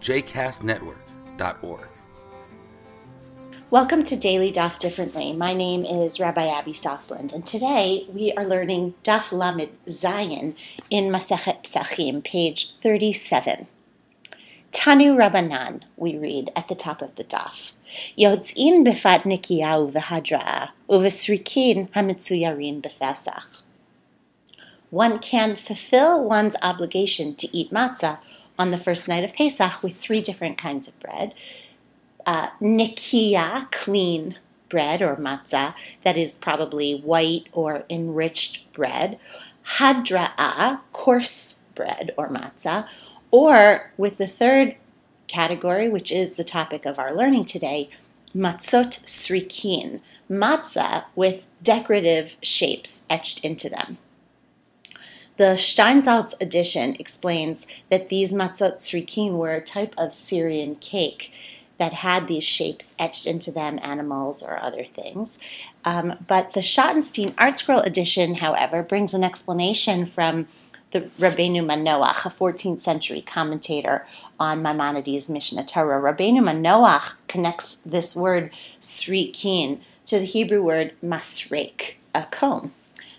jcastnetwork.org. Welcome to Daily Daf Differently. My name is Rabbi Abby Sosland, and today we are learning Daf Lamed Zayin in Masechet Psachim, page 37. Tanu Rabbanan, we read at the top of the daf. Yotzin befat nikiyahu v'hadra'a, uvesrikin hamitzuyarin befesach. One can fulfill one's obligation to eat matzah on the first night of Pesach with three different kinds of bread. Uh, nikiya, clean bread or matzah, that is probably white or enriched bread. Hadra'a, coarse bread or matzah. Or with the third category, which is the topic of our learning today, matzot srikin, matzah with decorative shapes etched into them. The Steinsaltz edition explains that these matzot srikin were a type of Syrian cake that had these shapes etched into them, animals or other things. Um, but the Schottenstein ArtScroll edition, however, brings an explanation from the Rabbeinu Manoach, a 14th century commentator on Maimonides' Mishneh Torah. Rabbeinu Manoach connects this word srikin to the Hebrew word masrek, a comb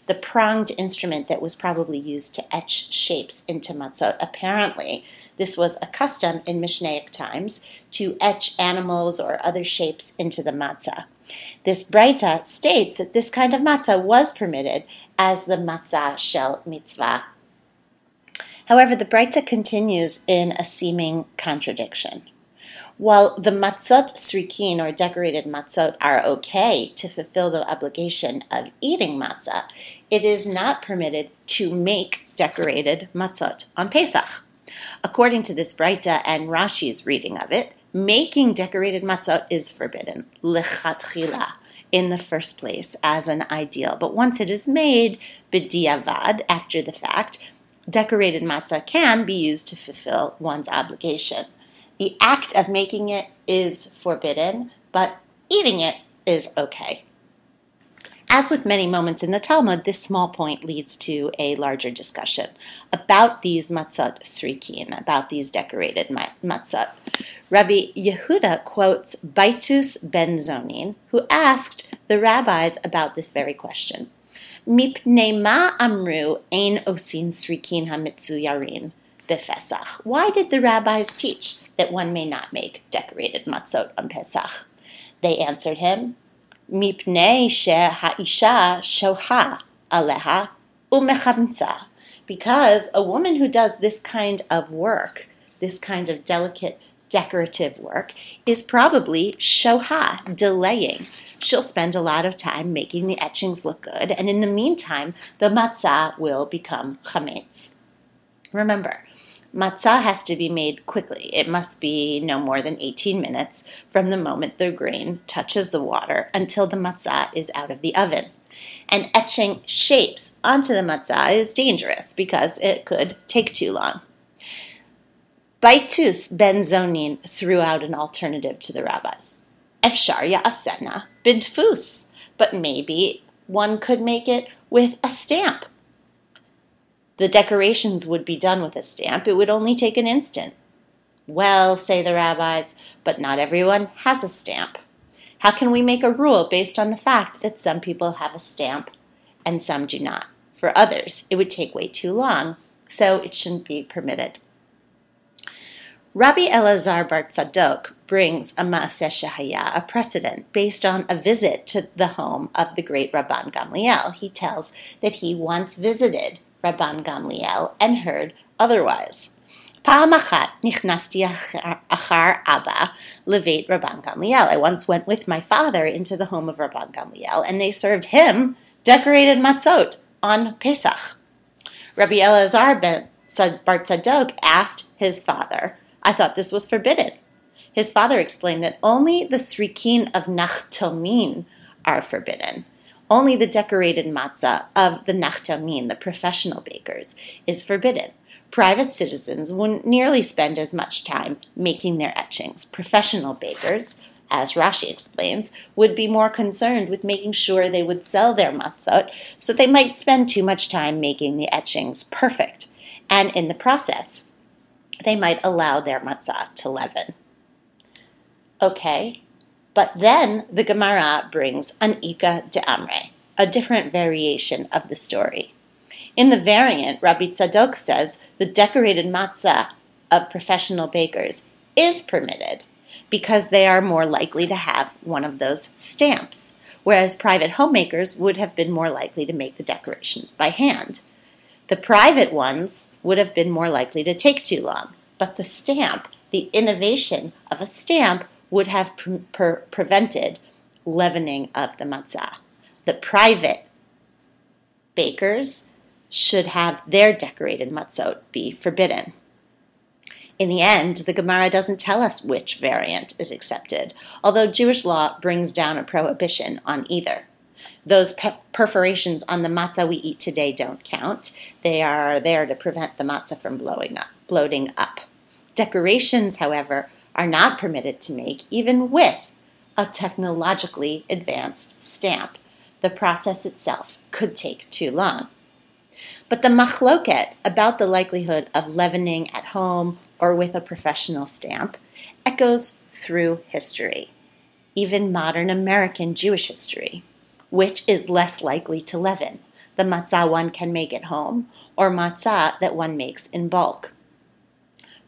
the pronged instrument that was probably used to etch shapes into matzot. Apparently, this was a custom in Mishnaic times to etch animals or other shapes into the matzah. This Breita states that this kind of matzah was permitted as the matzah shel mitzvah. However, the Breita continues in a seeming contradiction. While the matzot srikin or decorated matzot are okay to fulfill the obligation of eating matzah, it is not permitted to make decorated matzot on Pesach. According to this Breita and Rashi's reading of it, making decorated matzot is forbidden, lechatchila, in the first place as an ideal. But once it is made, b'diavad, after the fact, decorated matzah can be used to fulfill one's obligation. The act of making it is forbidden, but eating it is okay. As with many moments in the Talmud, this small point leads to a larger discussion about these matzot srikin, about these decorated matzot. Rabbi Yehuda quotes Baitus ben Zonin, who asked the rabbis about this very question. Mipnei ma amru ein osin srikin hamitzu yarin befesach. Why did the rabbis teach that one may not make decorated matzot on Pesach? They answered him, Mipnei she ha'isha shoha aleha umechamtza. Because a woman who does this kind of work, this kind of delicate decorative work, is probably shoha, delaying. She'll spend a lot of time making the etchings look good, and in the meantime, the matzah will become chametz. Remember, Matzah has to be made quickly. It must be no more than 18 minutes from the moment the grain touches the water until the matzah is out of the oven. And etching shapes onto the matzah is dangerous because it could take too long. Baitus ben Zonin threw out an alternative to the rabbis. Efshar asena bidfus, but maybe one could make it with a stamp the decorations would be done with a stamp. It would only take an instant. Well, say the rabbis, but not everyone has a stamp. How can we make a rule based on the fact that some people have a stamp and some do not? For others, it would take way too long, so it shouldn't be permitted. Rabbi Elazar Bar Tzadok brings a Maaseh Shehaya, a precedent based on a visit to the home of the great Rabban Gamliel. He tells that he once visited Rabban Gamliel, and heard otherwise. פעם אחת נכנסתי אחר אבא לבית רבן גמליel. I once went with my father into the home of Rabban Gamliel, and they served him decorated matzot on Pesach. Rabbi Elazar ben Bar Tzadok asked his father, I thought this was forbidden. His father explained that only the srikin of Nachtomin are forbidden. Only the decorated matzah of the Nachtomin, the professional bakers, is forbidden. Private citizens wouldn't nearly spend as much time making their etchings. Professional bakers, as Rashi explains, would be more concerned with making sure they would sell their matzot, so they might spend too much time making the etchings perfect. And in the process, they might allow their matzah to leaven. Okay, but then the Gemara brings an Ika de Amre, a different variation of the story. In the variant, Rabbi Tzadok says the decorated matzah of professional bakers is permitted because they are more likely to have one of those stamps, whereas private homemakers would have been more likely to make the decorations by hand. The private ones would have been more likely to take too long, but the stamp, the innovation of a stamp, would have pre- pre- prevented leavening of the matzah. The private bakers should have their decorated matzot be forbidden. In the end, the Gemara doesn't tell us which variant is accepted, although Jewish law brings down a prohibition on either. Those pe- perforations on the matzah we eat today don't count. They are there to prevent the matzah from blowing up, bloating up. Decorations, however, are not permitted to make even with a technologically advanced stamp. The process itself could take too long. But the machloket about the likelihood of leavening at home or with a professional stamp echoes through history, even modern American Jewish history. Which is less likely to leaven, the matzah one can make at home or matzah that one makes in bulk?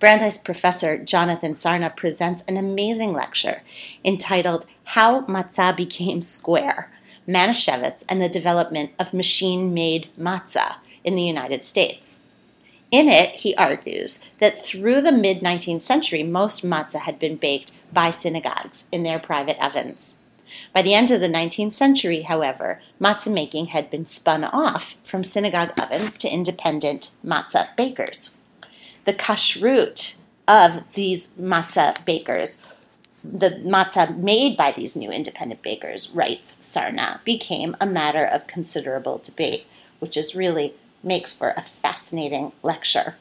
Brandeis professor Jonathan Sarna presents an amazing lecture entitled How Matzah Became Square Manischewitz and the Development of Machine Made Matzah in the United States. In it, he argues that through the mid 19th century, most matzah had been baked by synagogues in their private ovens. By the end of the 19th century, however, matzah making had been spun off from synagogue ovens to independent matzah bakers the kashrut of these matzah bakers, the matzah made by these new independent bakers, writes Sarna, became a matter of considerable debate, which is really makes for a fascinating lecture.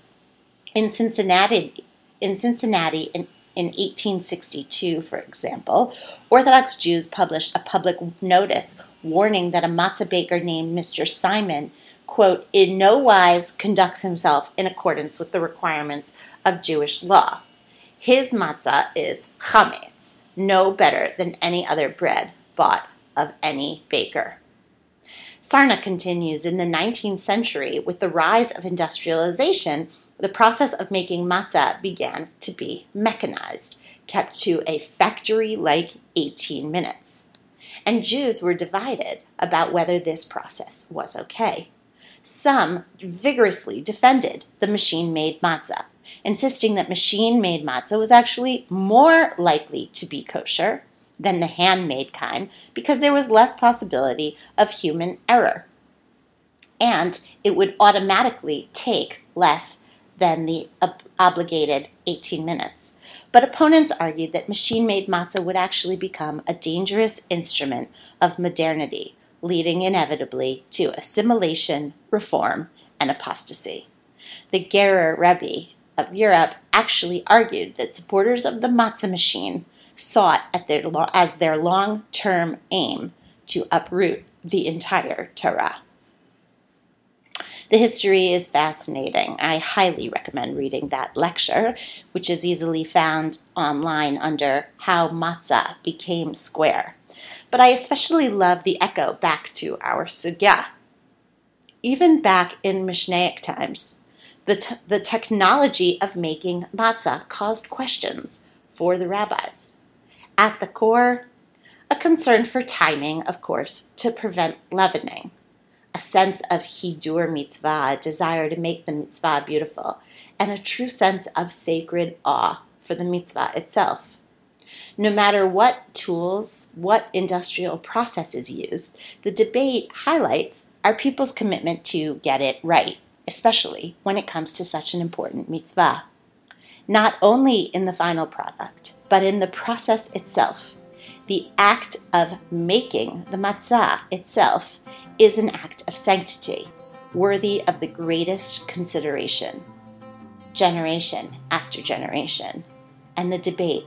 In Cincinnati, in Cincinnati, in, in 1862, for example, Orthodox Jews published a public notice warning that a matzah baker named Mr. Simon quote, in no wise conducts himself in accordance with the requirements of Jewish law. His matzah is chametz, no better than any other bread bought of any baker. Sarna continues in the 19th century, with the rise of industrialization, the process of making matzah began to be mechanized, kept to a factory like 18 minutes. And Jews were divided about whether this process was okay. Some vigorously defended the machine made matzah, insisting that machine made matzah was actually more likely to be kosher than the handmade kind because there was less possibility of human error. And it would automatically take less than the ob- obligated 18 minutes. But opponents argued that machine made matzah would actually become a dangerous instrument of modernity leading inevitably to assimilation, reform, and apostasy. The Gerer Rebbe of Europe actually argued that supporters of the matzah machine sought their, as their long term aim to uproot the entire Torah. The history is fascinating. I highly recommend reading that lecture, which is easily found online under How Matzah Became Square but I especially love the echo back to our sugya. Even back in Mishnaic times, the, t- the technology of making matzah caused questions for the rabbis. At the core, a concern for timing, of course, to prevent leavening, a sense of hidur mitzvah, a desire to make the mitzvah beautiful, and a true sense of sacred awe for the mitzvah itself. No matter what tools, what industrial process is used, the debate highlights our people's commitment to get it right, especially when it comes to such an important mitzvah. not only in the final product, but in the process itself. The act of making the matzah itself is an act of sanctity, worthy of the greatest consideration. Generation after generation, and the debate